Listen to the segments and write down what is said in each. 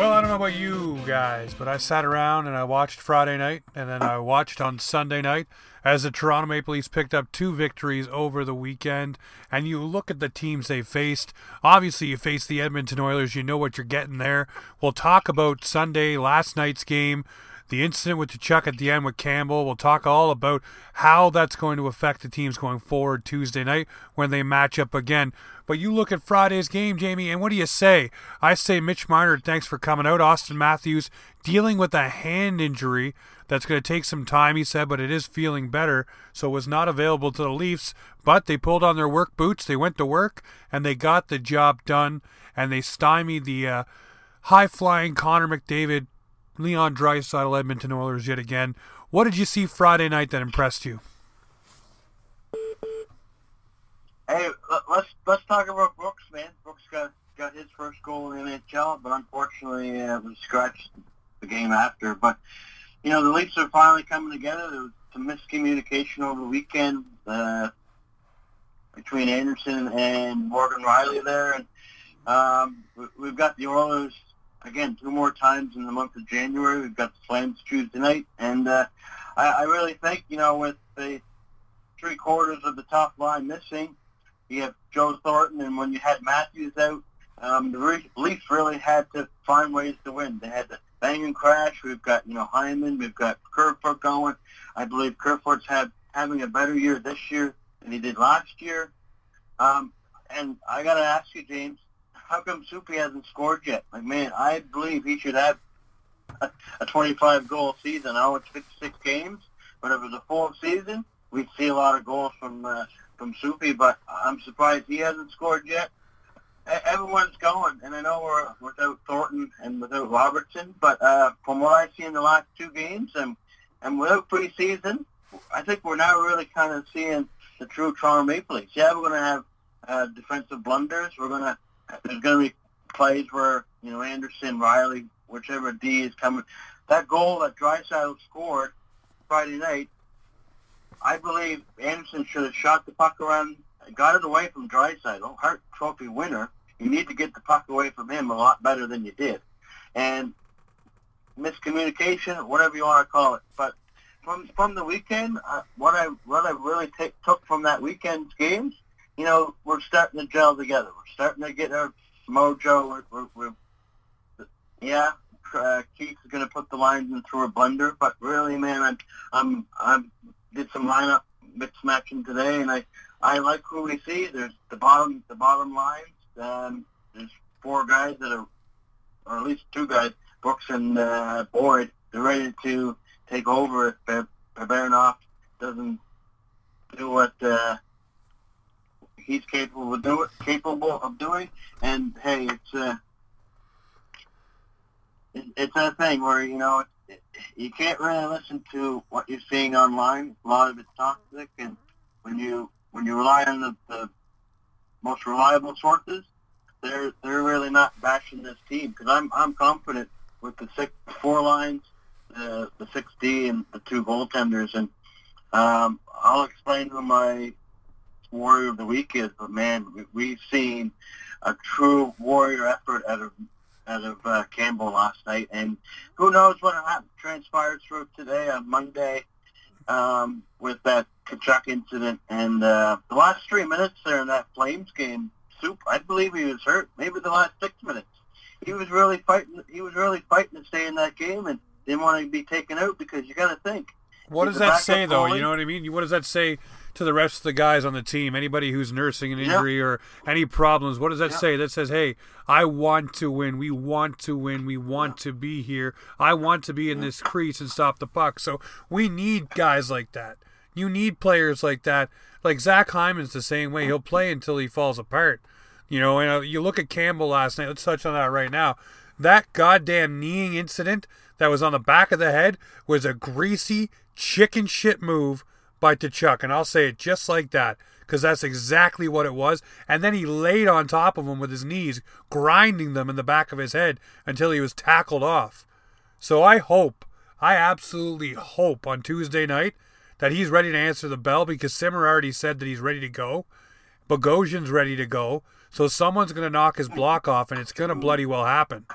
Well, I don't know about you guys, but I sat around and I watched Friday night and then I watched on Sunday night as the Toronto Maple Leafs picked up two victories over the weekend. And you look at the teams they faced. Obviously, you face the Edmonton Oilers. You know what you're getting there. We'll talk about Sunday, last night's game, the incident with Tkachuk at the end with Campbell. We'll talk all about how that's going to affect the teams going forward Tuesday night when they match up again. But you look at Friday's game, Jamie, and what do you say? I say Mitch Marner, thanks for coming out. Auston Matthews dealing with a hand injury that's going to take some time, he said, but it is feeling better. So was not available to the Leafs, but they pulled on their work boots. They went to work and they got the job done, and they stymied the uh, high flying Connor McDavid Leon Draisaitl, Edmonton Oilers yet again. What did you see Friday night that impressed you? Hey, let's let's talk about Brooks, man. Brooks got got his first goal in the NHL, but unfortunately uh, was scratched the game after. But you know the Leafs are finally coming together. There was some miscommunication over the weekend uh, between Andersen and Morgan Rielly there, and um, we've got the Oilers again two more times in the month of January. We've got the Flames Tuesday night, and uh, I, I really think you know with the three quarters of the top line missing, you have Joe Thornton, and when you had Matthews out, um, the Leafs really had to find ways to win. They had to bang and crash. We've got you know Hyman, we've got Kerfoot going. I believe Kerfoot's had having a better year this year than he did last year. Um, and I got to ask you, James, how come Soupy hasn't scored yet? Like, man, I believe he should have a, a 25 goal season. I know it's 56 games, but if it was a full season, we'd see a lot of goals from uh, from Soupy. But I'm surprised he hasn't scored yet. Everyone's going, and I know we're without Thornton and without Robertson, but uh, from what I see in the last two games, and and without preseason, I think we're now really kind of seeing the true Toronto Maple Leafs. Yeah, we're going to have uh, defensive blunders. We're going to there's going to be plays where you know Andersen, Rielly, whichever D is coming. That goal that Draisaitl scored Friday night, I believe Andersen should have shot the puck around, got it away from Draisaitl, Hart Trophy winner. You need to get the puck away from him a lot better than you did, and miscommunication, whatever you want to call it. But from from the weekend, uh, what I what I really take, took from that weekend's games you know, we're starting to gel together. We're starting to get our mojo. We're, we're, we're yeah, uh, Keith is going to put the lines in through a blender, but really, man, I'm, I'm, I'm did some lineup mix matching today, and I, I like who we see. There's the bottom, the bottom lines. Um, there's four guys that are, or at least two guys, Brooks and uh, Boyd. They're ready to take over if Babaranoff doesn't do what. Uh, he's capable of doing capable of doing. And hey, it's uh, it's a thing where you know it, you can't really listen to what you're seeing online. A lot of it's toxic, and when you when you rely on the, the most reliable sources, they're they're really not bashing this team because I'm I'm confident with the six four lines, uh, the six D and the two goaltenders, and um, I'll explain to my warrior of the week is, but man, we, have seen a true warrior effort out of out of uh, Campbell last night, and who knows what transpires through today on Monday um, with that Tkachuk incident and uh, the last three minutes there in that Flames game. Soup, I believe he was hurt. Maybe the last six minutes. He was really fighting. He was really fighting to stay in that game, and didn't want to be taken out because you got to think. What does that say, though? You know what I mean? What does that say to the rest of the guys on the team, anybody who's nursing an injury yep. or any problems, what does that yep. say? That says, hey, I want to win. We want to win. We want yep. to be here. I want to be in this crease and stop the puck. So we need guys like that. You need players like that. Like Zach Hyman's the same way. He'll play until he falls apart. You know, and uh, you look at Campbell last night. Let's touch on that right now. That goddamn kneeing incident that was on the back of the head was a greasy chicken shit move by Tkachuk, and I'll say it just like that because that's exactly what it was. And then he laid on top of him with his knees, grinding them in the back of his head until he was tackled off. So I hope, I absolutely hope on Tuesday night that he's ready to answer the bell because Simmer already said that he's ready to go. Bogosian's ready to go. So someone's going to knock his block off, and it's going to bloody well happen.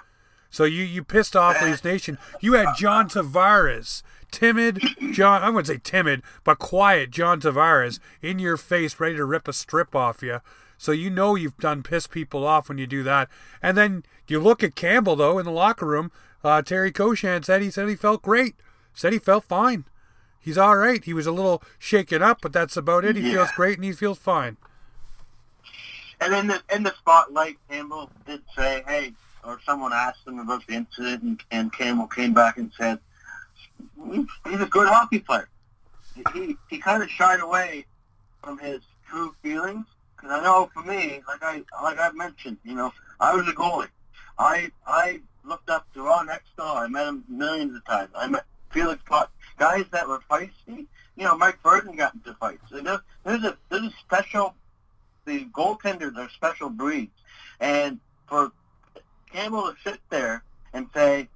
So you you pissed off Leafs Nation. You had John Tavares, timid John. I wouldn't say timid, but quiet John Tavares in your face, ready to rip a strip off you. So you know you've done piss people off when you do that. And then you look at Campbell though in the locker room. Uh, Terry Koshan said he said he felt great. Said he felt fine. He's all right. He was a little shaken up, but that's about it. He yeah. feels great and he feels fine. And in the in the spotlight, Campbell did say, "Hey," or someone asked him about the incident, and, and Campbell came back and said, "He's a good hockey player." He he kind of shied away from his true feelings because I know for me, like I like I mentioned, you know, I was a goalie. I I looked up to Ron Hextall. I met him millions of times. I met Felix Pot, guys that were feisty. You know, Mike Burton got into fights. There's, there's a there's a special. The goaltenders are special breeds, and for Campbell to sit there and say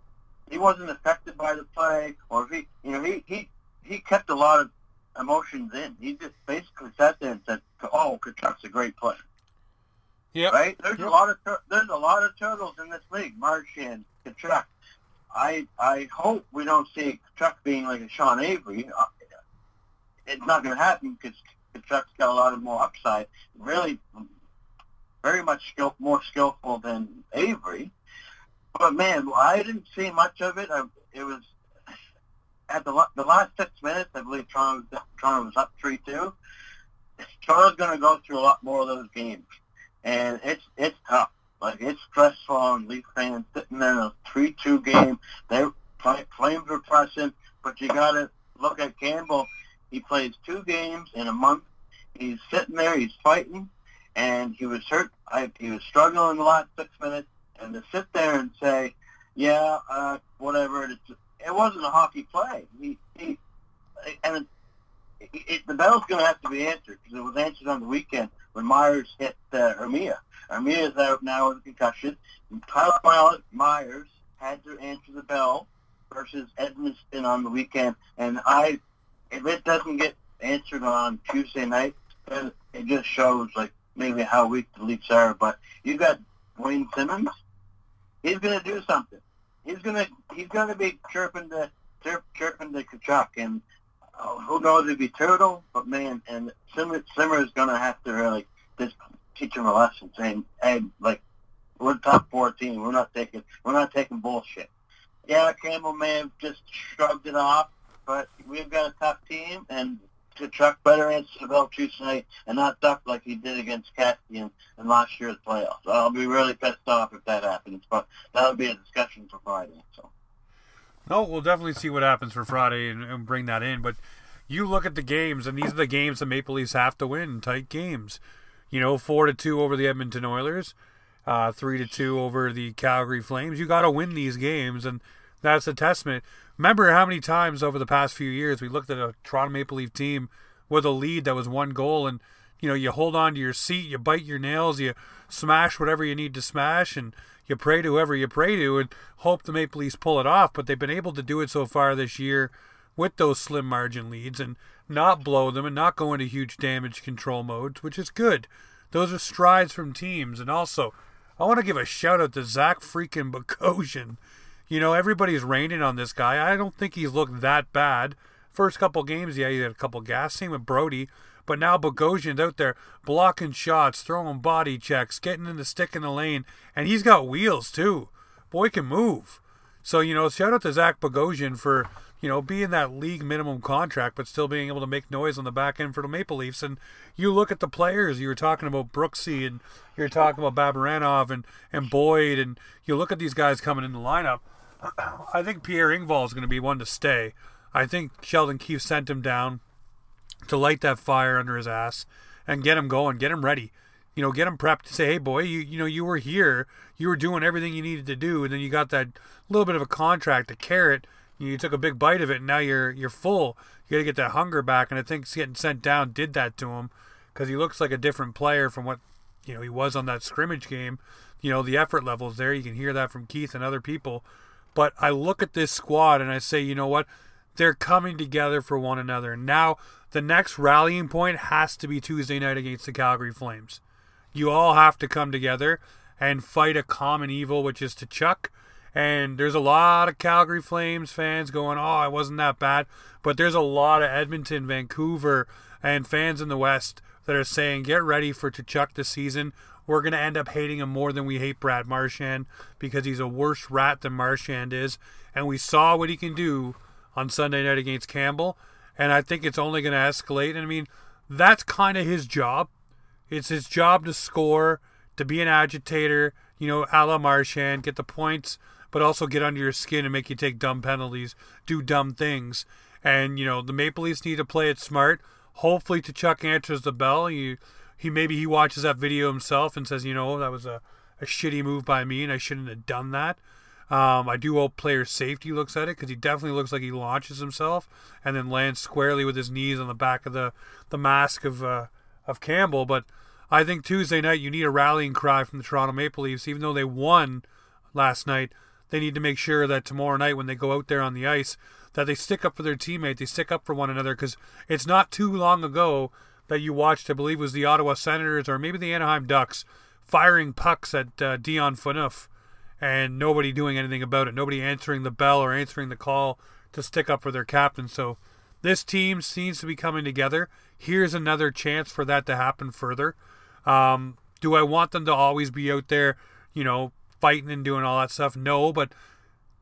he wasn't affected by the play, or he, you know, he he he kept a lot of emotions in. He just basically sat there and said, "Oh, Tkachuk's a great player." Yeah. Right. There's yep. a lot of there's a lot of turtles in this league. Marchand, Tkachuk. I I hope we don't see Tkachuk being like a Sean Avery. Uh, it's not going to happen because Tkachuk's got a lot of more upside. Really, very much skill, more skillful than Avery. But man, I didn't see much of it. I, it was at the the last six minutes, I believe Toronto Toronto was up three two. Toronto's going to go through a lot more of those games, and it's it's tough. Like it's stressful on Leaf fans sitting in a three two game. They Flames were pressing, but you got to look at Campbell. He plays two games in a month. He's sitting there. He's fighting, and he was hurt. I, he was struggling the last six minutes, and to sit there and say, "Yeah, uh, whatever," it's it wasn't a hockey play. He, he and it, it, the bell's going to have to be answered because it was answered on the weekend when Myers hit uh. Armia is out now with a concussion. And Tyler Myers had to answer the bell versus Edmundson on the weekend. And I, if it doesn't get answered on Tuesday night, then it just shows like maybe how weak the Leafs are. But you got Wayne Simmonds. He's going to do something he's gonna he's gonna be chirping the chirp, chirping the Tkachuk, and uh, who knows if he turtle, but man, and Simmer Simmer is gonna have to really just teach him a lesson, saying, hey, like we're top fourteen, we're not taking we're not taking bullshit. Yeah, Campbell may have just shrugged it off, but we've got a tough team, and Tkachuk better answer the bell Tuesday and not duck like he did against Kassian in last year's playoffs. I'll be really pissed off if that happens, but that'll be a discussion for Friday. So. No, we'll definitely see what happens for Friday and, and bring that in. But you look at the games, and these are the games the Maple Leafs have to win, tight games. You know, four to two over the Edmonton Oilers, uh, three to two over the Calgary Flames. You got to win these games, and that's a testament. Remember how many times over the past few years we looked at a Toronto Maple Leaf team with a lead that was one goal, and you know you hold on to your seat, you bite your nails, you smash whatever you need to smash, and you pray to whoever you pray to, and hope the Maple Leafs pull it off. But they've been able to do it so far this year with those slim margin leads and not blow them and not go into huge damage control modes, which is good. Those are strides from teams, and also I want to give a shout out to Zach freaking Bogosian you know, everybody's raining on this guy. I don't think he's looked that bad. First couple games, yeah, he had a couple gas. Same with Brody. But now Bogosian's out there blocking shots, throwing body checks, getting in the stick in the lane, and he's got wheels too. Boy can move. So, you know, shout out to Zach Bogosian for, you know, being that league minimum contract, but still being able to make noise on the back end for the Maple Leafs. And you look at the players, you were talking about Brooksy and you're talking about Barabanov and, and Boyd, and you look at these guys coming in the lineup. I think Pierre Engvall is going to be one to stay. I think Sheldon Keefe sent him down to light that fire under his ass and get him going, get him ready. You know, get him prepped to say, "Hey, boy, you you know you were here, you were doing everything you needed to do, and then you got that little bit of a contract, a carrot. You took a big bite of it, and now you're you're full. You got to get that hunger back." And I think getting sent down did that to him because he looks like a different player from what you know he was on that scrimmage game. You know, the effort levels there. You can hear that from Keith and other people. But I look at this squad and I say, you know what? They're coming together for one another. Now, the next rallying point has to be Tuesday night against the Calgary Flames. You all have to come together and fight a common evil, which is Tkachuk. And there's a lot of Calgary Flames fans going, oh, it wasn't that bad. But there's a lot of Edmonton, Vancouver, and fans in the West that are saying, get ready for Tkachuk this season. We're going to end up hating him more than we hate Brad Marchand because he's a worse rat than Marchand is. And we saw what he can do on Sunday night against Campbell. And I think it's only going to escalate. And I mean, that's kind of his job. It's his job to score, to be an agitator, you know, a la Marchand, get the points, but also get under your skin and make you take dumb penalties, do dumb things. And, you know, the Maple Leafs need to play it smart. Hopefully Tkachuk answers the bell. He, he maybe he watches that video himself and says, you know, that was a, a shitty move by me and I shouldn't have done that. Um, I do hope player safety looks at it because he definitely looks like he launches himself and then lands squarely with his knees on the back of the, the mask of uh, of Campbell. But I think Tuesday night you need a rallying cry from the Toronto Maple Leafs, even though they won last night. They need to make sure that tomorrow night when they go out there on the ice, that they stick up for their teammate, they stick up for one another. Because it's not too long ago that you watched, I believe, was the Ottawa Senators or maybe the Anaheim Ducks firing pucks at uh, Dion Phaneuf and nobody doing anything about it. Nobody answering the bell or answering the call to stick up for their captain. So this team seems to be coming together. Here's another chance for that to happen further. Um, do I want them to always be out there, you know, fighting and doing all that stuff? No, but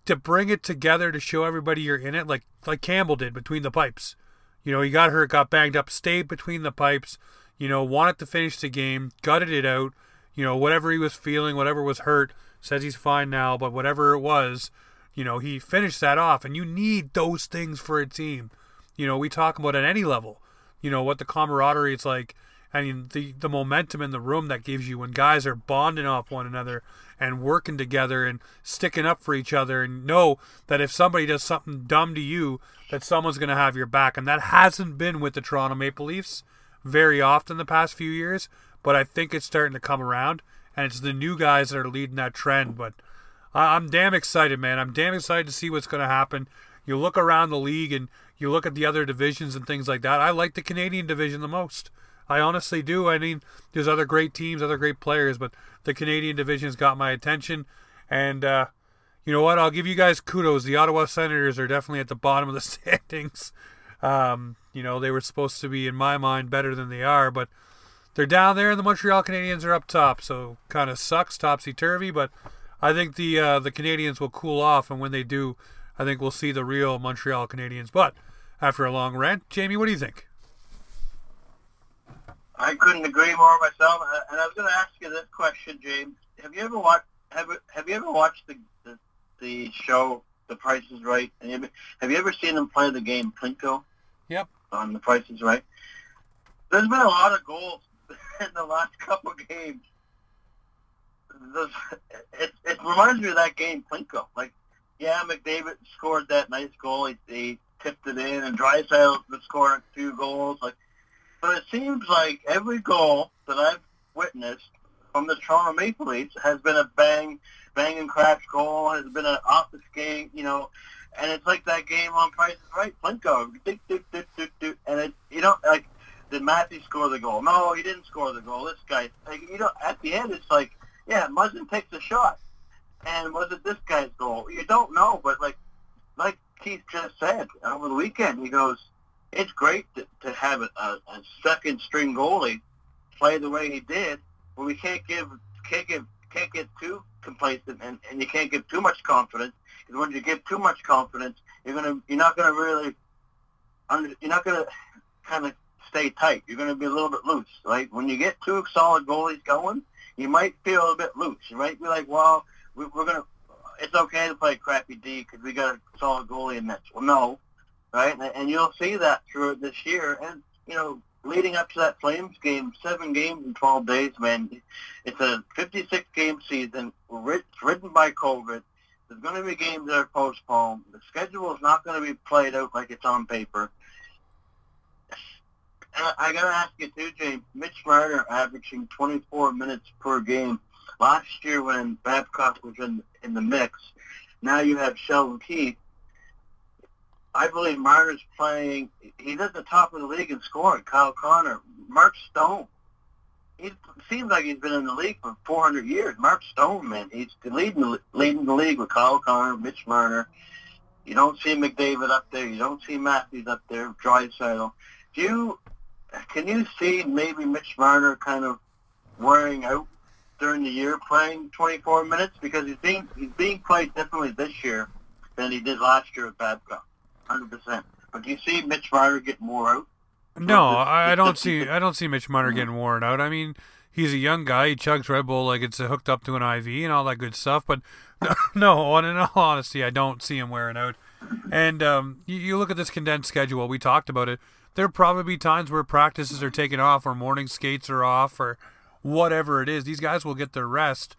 to bring it together to show everybody you're in it, like like Campbell did between the pipes. You know, he got hurt, got banged up, stayed between the pipes. You know, wanted to finish the game, gutted it out. You know, whatever he was feeling, whatever was hurt, says he's fine now, but whatever it was, you know, he finished that off. And you need those things for a team. You know, we talk about at any level, you know, what the camaraderie is like. I mean, the, the momentum in the room that gives you when guys are bonding off one another and working together and sticking up for each other and know that if somebody does something dumb to you, that someone's going to have your back. And that hasn't been with the Toronto Maple Leafs very often the past few years, but I think it's starting to come around and it's the new guys that are leading that trend. But I'm damn excited, man. I'm damn excited to see what's going to happen. You look around the league and you look at the other divisions and things like that. I like the Canadian division the most. I honestly do. I mean, there's other great teams, other great players, but the Canadian division's got my attention. And uh, you know what? I'll give you guys kudos. The Ottawa Senators are definitely at the bottom of the standings. Um, you know, they were supposed to be, in my mind, better than they are, but they're down there, and the Montreal Canadiens are up top. So kind of sucks, topsy turvy. But I think the uh, the Canadiens will cool off, and when they do, I think we'll see the real Montreal Canadiens. But after a long rant, Jamie, what do you think? I couldn't agree more myself. Uh, and I was going to ask you this question, James. Have you ever watched have Have you ever watched the the, the show The Price Is Right? And have, you, have you ever seen them play the game Plinko? Yep. On The Price Is Right. There's been a lot of goals in the last couple of games. It, it reminds me of that game, Plinko. Like, yeah, McDavid scored that nice goal. He, he tipped it in, and Draisaitl scored two goals. Like, but it seems like every goal that I've witnessed from the Toronto Maple Leafs has been a bang, bang and crash goal. Has been an off the skate, you know. And it's like that game on Price is Right, Plinko, dick, dick, dick, dick, dick, and it, you know, like did Matthew score the goal? No, he didn't score the goal. This guy, like, you know, at the end, it's like, yeah, Muzzin takes a shot, and was it this guy's goal? You don't know, but like, like Keith just said over the weekend, he goes, it's great to, to have a, a, second string goalie play the way he did, but we can't give, can't give, can't get too complacent, and, and you can't give too much confidence. Because when you give too much confidence, you're gonna, you're not gonna really, under, you're not gonna kind of stay tight. You're to be a little bit loose. Right? When you get two solid goalies going, you might feel a bit loose. You might be like, well, we, we're to, it's okay to play crappy D because we got a solid goalie in that. Well, no. Right? And, and you'll see that through this year. And, you know, leading up to that Flames game, seven games in 12 days, man. It's a 56-game season, It's ridden by COVID. There's going to be games that are postponed. The schedule is not going to be played out like it's on paper. I got to ask you too, James. Mitch Marner averaging 24 minutes per game last year when Babcock was in in the mix. Now you have Sheldon Keefe. I believe Marner's playing. He's at the top of the league in scoring. Kyle Connor, Mark Stone. he seems like he's been in the league for 400 years. Mark Stone, man, he's leading the, leading the league with Kyle Connor, Mitch Marner. You don't see McDavid up there. You don't see Matthews up there. Draisaitl. Do you? Can you see maybe Mitch Marner kind of wearing out during the year, playing 24 minutes because he's being he's being played differently this year than he did last year at Babcock, 100. percent But do you see Mitch Marner get more out? No, I don't see. I don't see Mitch Marner getting worn out. I mean, he's a young guy. He chugs Red Bull like it's hooked up to an IV and all that good stuff. But no, in all honesty, I don't see him wearing out. And um, you, you look at this condensed schedule. We talked about it. There'll probably be times where practices are taken off, or morning skates are off, or whatever it is. These guys will get their rest.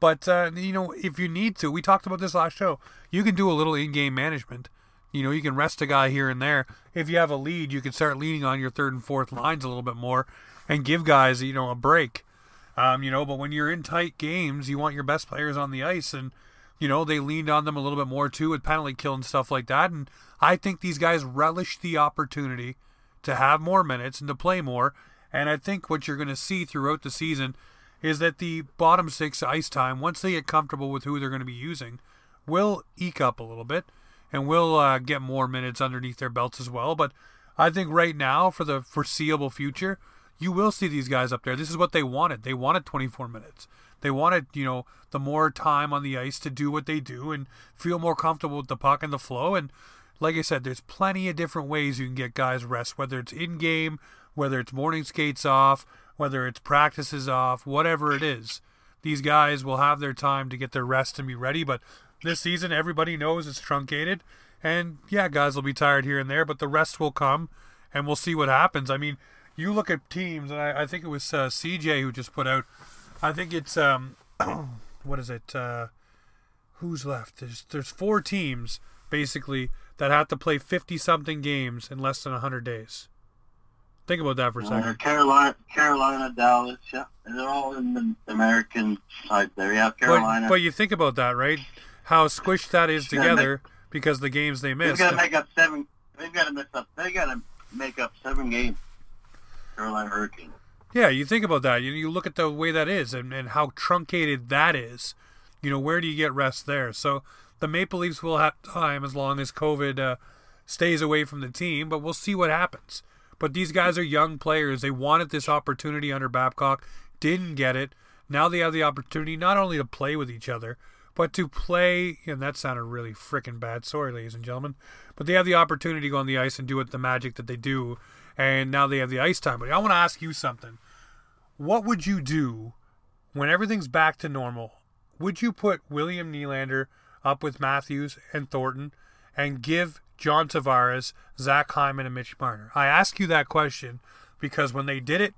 But uh, you know, if you need to, we talked about this last show. You can do a little in-game management. You know, you can rest a guy here and there. If you have a lead, you can start leaning on your third and fourth lines a little bit more and give guys, you know, a break. Um, you know, but when you're in tight games, you want your best players on the ice, and you know they leaned on them a little bit more too with penalty kill and stuff like that. And I think these guys relish the opportunity to have more minutes and to play more. And I think what you're going to see throughout the season is that the bottom six ice time, once they get comfortable with who they're going to be using, will eke up a little bit and will uh, get more minutes underneath their belts as well. But I think right now, for the foreseeable future, you will see these guys up there. This is what they wanted. They wanted 24 minutes. They wanted, you know, the more time on the ice to do what they do and feel more comfortable with the puck and the flow. And like I said, there's plenty of different ways you can get guys rest, whether it's in game, whether it's morning skates off, whether it's practices off, whatever it is. These guys will have their time to get their rest and be ready. But this season, everybody knows it's truncated. And yeah, guys will be tired here and there, but the rest will come and we'll see what happens. I mean, you look at teams, and I, I think it was uh, CJ who just put out, I think it's, um, what is it? Uh, who's left? There's, there's four teams, basically, that have to play 50 something games in less than 100 days. Think about that for a second. Uh, Carolina, Carolina, Dallas, yeah, they're all in the American side there. Yeah, Carolina. But, but you think about that, right? How squished that is together make, because the games they missed. They've got to make up seven. They've got to miss up. They got to make up seven games. Carolina Hurricane. Yeah, you think about that. You, you look at the way that is and, and how truncated that is. You know, where do you get rest there? So the Maple Leafs will have time as long as COVID uh, stays away from the team, but we'll see what happens. But these guys are young players. They wanted this opportunity under Babcock, didn't get it. Now they have the opportunity not only to play with each other, but to play, and that sounded really freaking bad. Sorry, ladies and gentlemen. But they have the opportunity to go on the ice and do it the magic that they do and now they have the ice time. But I want to ask you something. What would you do when everything's back to normal? Would you put William Nylander up with Matthews and Thornton and give John Tavares, Zach Hyman, and Mitch Marner? I ask you that question because when they did it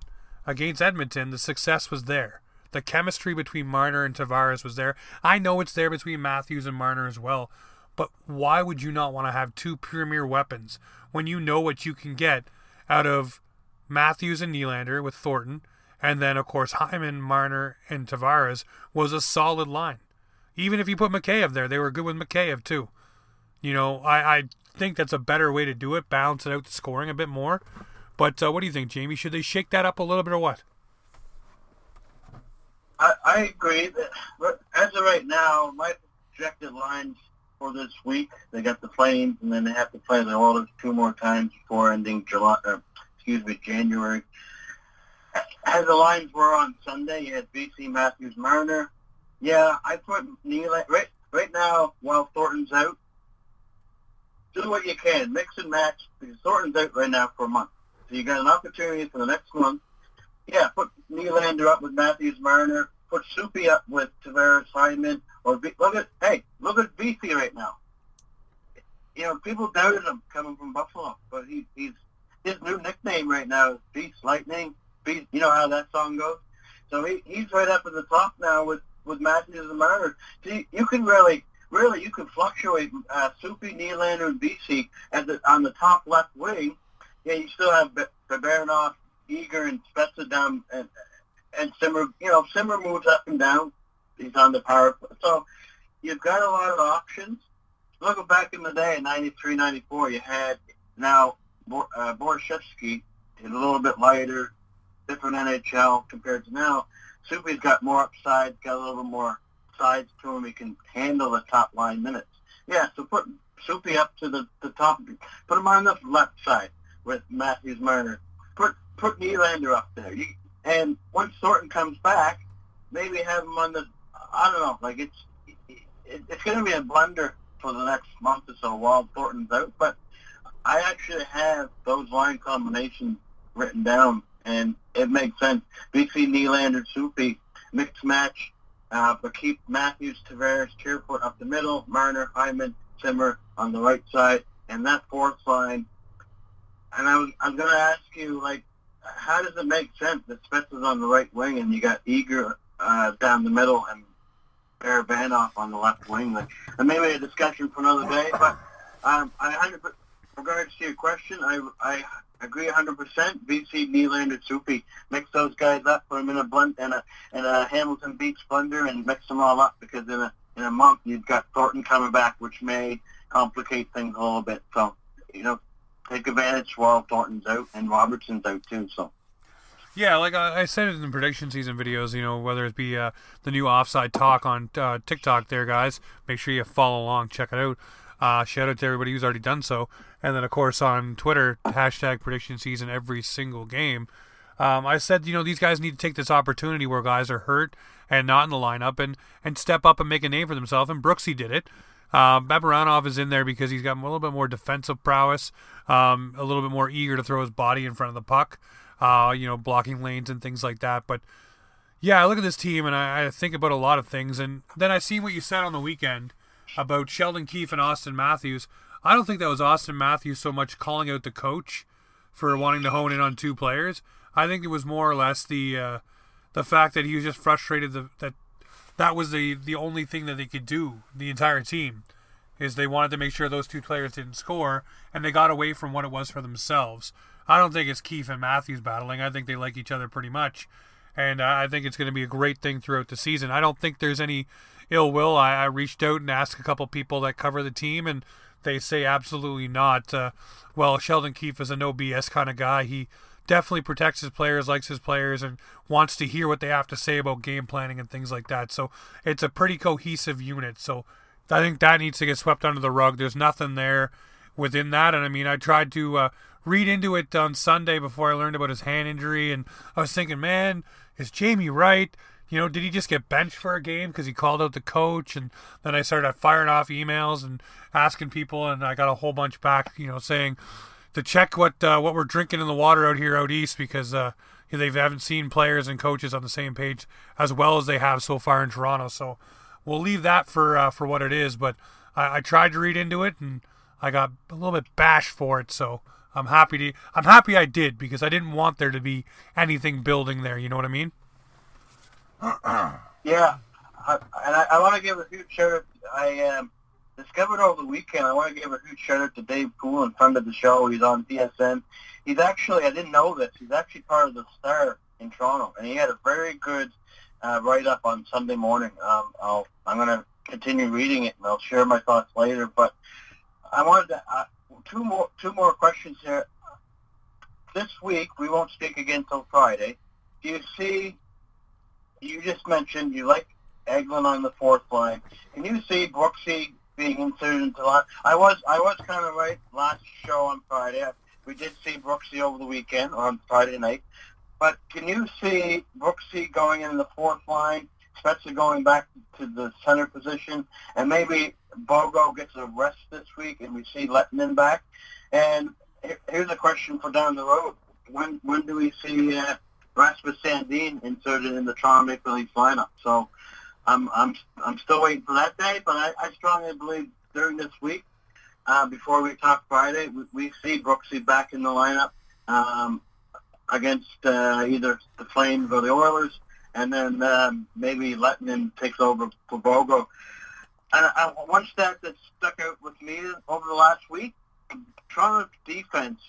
against Edmonton, the success was there. The chemistry between Marner and Tavares was there. I know it's there between Matthews and Marner as well, but why would you not want to have two premier weapons when you know what you can get out of Matthews and Nylander with Thornton, and then of course Hyman, Marner, and Tavares was a solid line. Even if you put Mikheyev there, they were good with Mikheyev too. You know, I, I think that's a better way to do it, balance it out the scoring a bit more. But uh, what do you think, Jamie? Should they shake that up a little bit or what? I, I agree. As of right now, my projected lines for this week. They got the Flames, and then they have to play the Oilers two more times before ending July. Uh, excuse me, January. As the lines were on Sunday, you had Vesey Matthews Marner. Yeah, I put Neil right right now while Thornton's out. Do what you can, mix and match because Thornton's out right now for a month. So you got an opportunity for the next month. Yeah, put Nylander up with Matthews Marner. Put Soupy up with Tavares Hyman or look at hey, look at Vesey right now. You know, people doubted him coming from Buffalo, but he, he's his new nickname right now is Beast Lightning. Beast, you know how that song goes. So he, he's right up at the top now with with Matthews and Marner. See, you can really, really, you can fluctuate uh, Soupy, Nylander, and Vesey at the on the top left wing. Yeah, you still have Baranov, Eager, and Spezza down, and and Simmer. You know, Simmer moves up and down he's on the power. So you've got a lot of options. Looking back in the day, in 93, 94, you had now uh, Borschevsky, a little bit lighter, different NHL compared to now. Soupy's got more upside, got a little bit more sides to him. He can handle the top line minutes. Yeah, so put Soupy up to the, the top. Put him on the left side with Matthews Marner. Put put Nylander up there. You, and once Thornton comes back, maybe have him on the. I don't know. Like it's it, it's going to be a blunder for the next month or so while Thornton's out. But I actually have those line combinations written down, and it makes sense. Vesey Nylander, Soupy, mixed match, uh, but keep Matthews, Tavares, Kerfoot up the middle, Marner, Hyman, Simmer on the right side, and that fourth line. And I was I'm going to ask you, like, how does it make sense that Spezza's on the right wing and you got Eager uh, down the middle and Barabanov on the left wing? Like, and maybe a discussion for another day. But um, I 100 regards to your question, I I agree 100%. Vesey, Nylander, Soupy, mix those guys up, put them in a blend and a in a Hamilton Beach blender, and mix them all up because in a in a month you've got Thornton coming back, which may complicate things a little bit. So you know, take advantage while Thornton's out and Robertson's out too. So. Yeah, like I said in the prediction season videos, you know, whether it be uh, the new offside talk on uh, TikTok there, guys, make sure you follow along, check it out. Uh, shout out to everybody who's already done so. And then, of course, on Twitter, hashtag prediction season every single game. Um, I said, you know, these guys need to take this opportunity where guys are hurt and not in the lineup and, and step up and make a name for themselves. And Brooksy did it. Um, is in there because he's got a little bit more defensive prowess, um, a little bit more eager to throw his body in front of the puck, uh, you know, blocking lanes and things like that. But yeah, I look at this team and I, I, think about a lot of things. And then I see what you said on the weekend about Sheldon Keefe and Auston Matthews. I don't think that was Auston Matthews so much calling out the coach for wanting to hone in on two players. I think it was more or less the uh, the fact that he was just frustrated that that was the the only thing that they could do the entire team is they wanted to make sure those two players didn't score and they got away from what it was for themselves. I don't think it's Keefe and Matthews battling. I think they like each other pretty much, and I think it's going to be a great thing throughout the season. I don't think there's any ill will. I, I reached out and asked a couple people that cover the team, and they say absolutely not. Uh, well, Sheldon Keefe is a no BS kind of guy. He definitely protects his players, likes his players, and wants to hear what they have to say about game planning and things like that. So it's a pretty cohesive unit. So I think that needs to get swept under the rug. There's nothing there within that. And I mean, I tried to uh, read into it on Sunday before I learned about his hand injury, and I was thinking, man, is Jamie right? You know, did he just get benched for a game because he called out the coach? And then I started firing off emails and asking people, and I got a whole bunch back, you know, saying, to check what uh, what we're drinking in the water out here out east because uh, they haven't seen players and coaches on the same page as well as they have so far in Toronto. So we'll leave that for uh, for what it is. But I, I, tried to read into it and I got a little bit bashed for it. So I'm happy to I'm happy I did because I didn't want there to be anything building there. You know what I mean? yeah, I, and I, I want to give a huge shout out. I um, discovered over the weekend. I want to give a huge shout out to Dave Poole in front of the show. He's on TSN. He's actually, I didn't know this, he's actually part of the Star in Toronto, and he had a very good uh, write-up on Sunday morning. Um, I'll, I'm going to continue reading it, and I'll share my thoughts later. But I wanted to, uh, two more two more questions here. This week, we won't speak again till Friday. Do you see, you just mentioned you like Eglin on the fourth line. Can you see Brooksy being inserted into that. I was I was kind of right last show on Friday. We did see Brooksy over the weekend on Friday night. But can you see Brooksy going in the fourth line, especially going back to the center position, and maybe Bogo gets a rest this week, and we see Lehtonen back? And here's a question for down the road: When when do we see uh, Rasmus Sandin inserted in the Toronto Maple Leafs lineup? So I'm I'm I'm still waiting for that day, but I, I strongly believe during this week, uh, before we talk Friday, we, we see Brooksy back in the lineup um, against uh, either the Flames or the Oilers, and then um, maybe Lehtonen takes over for Bogo. And uh, one stat that stuck out with me over the last week, Toronto's defense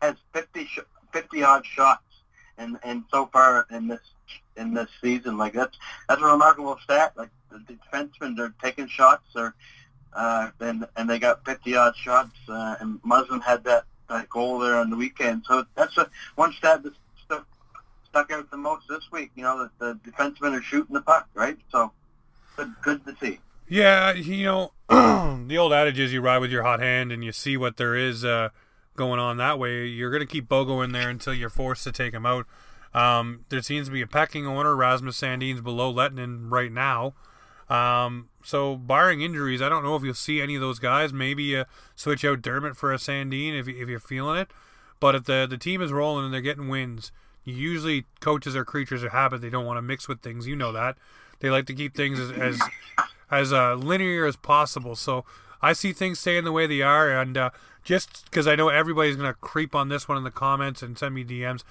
has 50, 50 odd shots, and and so far in this in this season. Like that's that's a remarkable stat. Like the defensemen are taking shots, or uh, and and they got 50 odd shots. Uh, and Muzzin had that that goal there on the weekend. So that's a one stat that stuck stuck out the most this week. You know, that the defensemen are shooting the puck, right? So good, good to see. Yeah, you know, the old adage is you ride with your hot hand and you see what there is uh, going on that way. You're going to keep Bogo in there until you're forced to take him out. Um, there seems to be a pecking order. Rasmus Sandin's below Lehtonen right now. Um, so, barring injuries, I don't know if you'll see any of those guys. Maybe uh, switch out Dermott for a Sandin if, if you're feeling it. But if the, the team is rolling and they're getting wins, usually coaches are creatures of habit. They don't want to mix with things. You know that. They like to keep things as as, as uh, linear as possible. So I see things staying the way they are. And uh, just because I know everybody's going to creep on this one in the comments and send me DMs,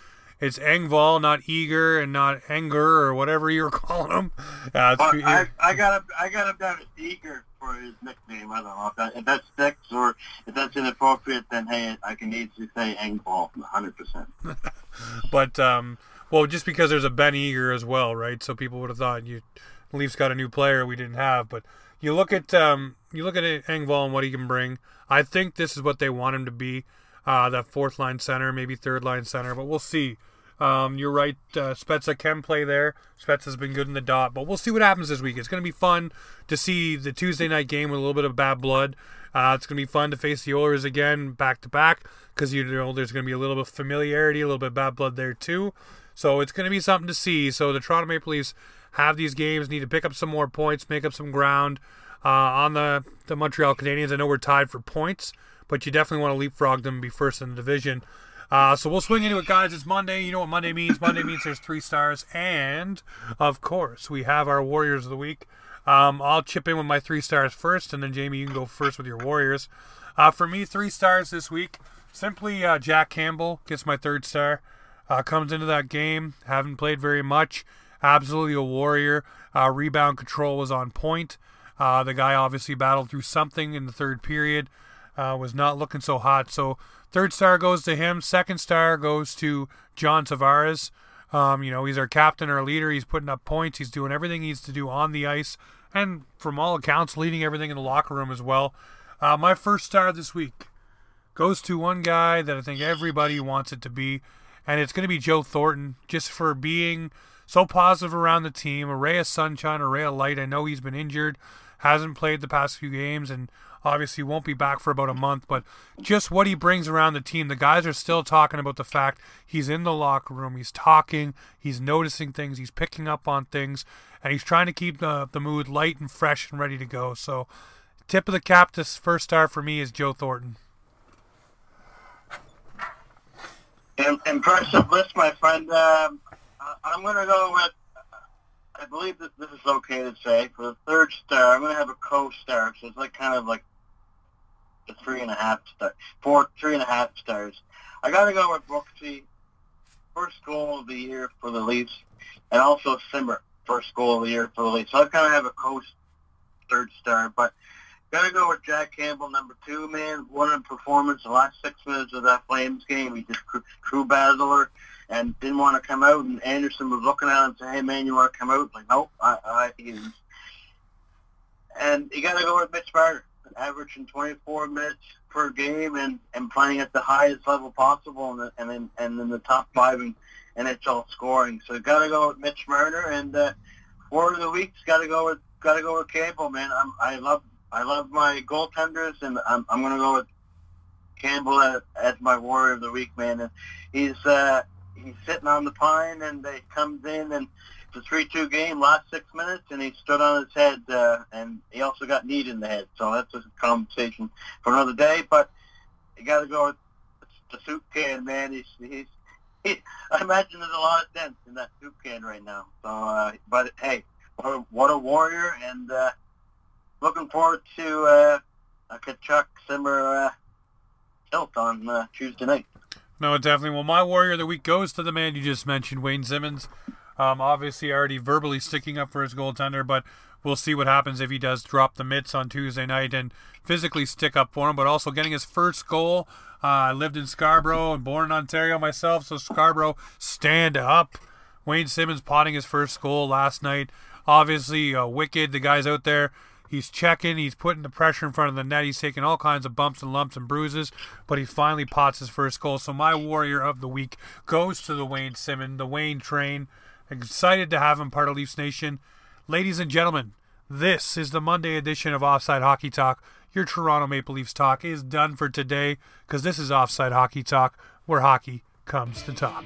it's Engvall, not Eager, and not Enger or whatever you're calling him. Uh, I, I got him. I got him down as Eager for his nickname. I don't know if that, if that sticks or if that's inappropriate. Then hey, I can easily say Engvall, 100. percent But um, well, just because there's a Ben Eager as well, right? So people would have thought you Leafs got a new player we didn't have. But you look at um, you look at Engvall and what he can bring. I think this is what they want him to be. Uh, that fourth line center, maybe third line center, but we'll see. Um, you're right. Uh, Spezza can play there. Spezza's been good in the dot, but we'll see what happens this week. It's going to be fun to see the Tuesday night game with a little bit of bad blood. Uh, it's going to be fun to face the Oilers again back to back because you know there's going to be a little bit of familiarity, a little bit of bad blood there too. So it's going to be something to see. So the Toronto Maple Leafs have these games, need to pick up some more points, make up some ground uh, on the the Montreal Canadiens. I know we're tied for points, but you definitely want to leapfrog them, and be first in the division. Uh, so we'll swing into it, guys. It's Monday. You know what Monday means. Monday means there's three stars. And, of course, we have our Warriors of the Week. Um, I'll chip in with my three stars first, and then, Jamie, you can go first with your Warriors. Uh, for me, three stars this week. Simply uh, Jack Campbell gets my third star. Uh, comes into that game, haven't played very much. Absolutely a warrior. Uh, rebound control was on point. Uh, the guy obviously battled through something in the third period. was not looking so hot. So Third star goes to him. Second star goes to John Tavares. Um, you know, he's our captain, our leader. He's putting up points. He's doing everything he needs to do on the ice, and from all accounts, leading everything in the locker room as well. Uh, my first star this week goes to one guy that I think everybody wants it to be, and it's going to be Joe Thornton, just for being so positive around the team. A ray of sunshine, a ray of light. I know he's been injured, hasn't played the past few games, and Obviously, won't be back for about a month, but just what he brings around the team. The guys are still talking about the fact he's in the locker room, he's talking, he's noticing things, he's picking up on things, and he's trying to keep the, the mood light and fresh and ready to go. So, tip of the cap, this first star for me is Joe Thornton. Impressive list, my friend. Um, I'm going to go with I believe that this is okay to say. For the third star, I'm going to have a co-star, so it's like kind of like the three and a half star, four, three and a half stars. I got to go with Brooksy, first goal of the year for the Leafs, and also Simmer, first goal of the year for the Leafs. So I kind of have a co third star, but got to go with Jack Campbell, number two, man. What a performance the last six minutes of that Flames game. He just true battler and didn't want to come out. And Andersen was looking at him and saying, "Hey, man, you want to come out?" Like, nope, I, I. And you got to go with Mitch Marner averaging 24 minutes per game and, and playing at the highest level possible and, and then and in the top five in NHL scoring. So got to go with Mitch Marner and uh, of the week's got to go with got to go with Campbell, man. I'm, I love I love my goaltenders and I'm I'm gonna go with Campbell as, as my warrior of the week, man. And he's uh, he's sitting on the pine and he comes in and it's a three-two game, last six minutes, and he stood on his head, uh, and he also got kneed in the head. So that's a conversation for another day. But you got to go with the soup can, man. He's he's. He, I imagine there's a lot of dents in that soup can right now. So, uh, but hey, what a, what a warrior, and uh, looking forward to uh, a Tkachuk Simmer uh, tilt on uh, Tuesday night. No, definitely. Well, my warrior of the week goes to the man you just mentioned, Wayne Simmonds. Um, obviously, already verbally sticking up for his goaltender, but we'll see what happens if he does drop the mitts on Tuesday night and physically stick up for him. But also getting his first goal. Uh, I lived in Scarborough and born in Ontario myself, so Scarborough stand up. Wayne Simmonds potting his first goal last night. Obviously, uh, wicked. The guy's out there. He's checking, he's putting the pressure in front of the net, he's taking all kinds of bumps and lumps and bruises, but he finally pots his first goal. So my warrior of the week goes to the Wayne Simmonds, the Wayne train. Excited to have him part of Leafs Nation. Ladies and gentlemen, this is the Monday edition of Offside Hockey Talk. Your Toronto Maple Leafs talk is done for today because this is Offside Hockey Talk, where hockey comes to talk.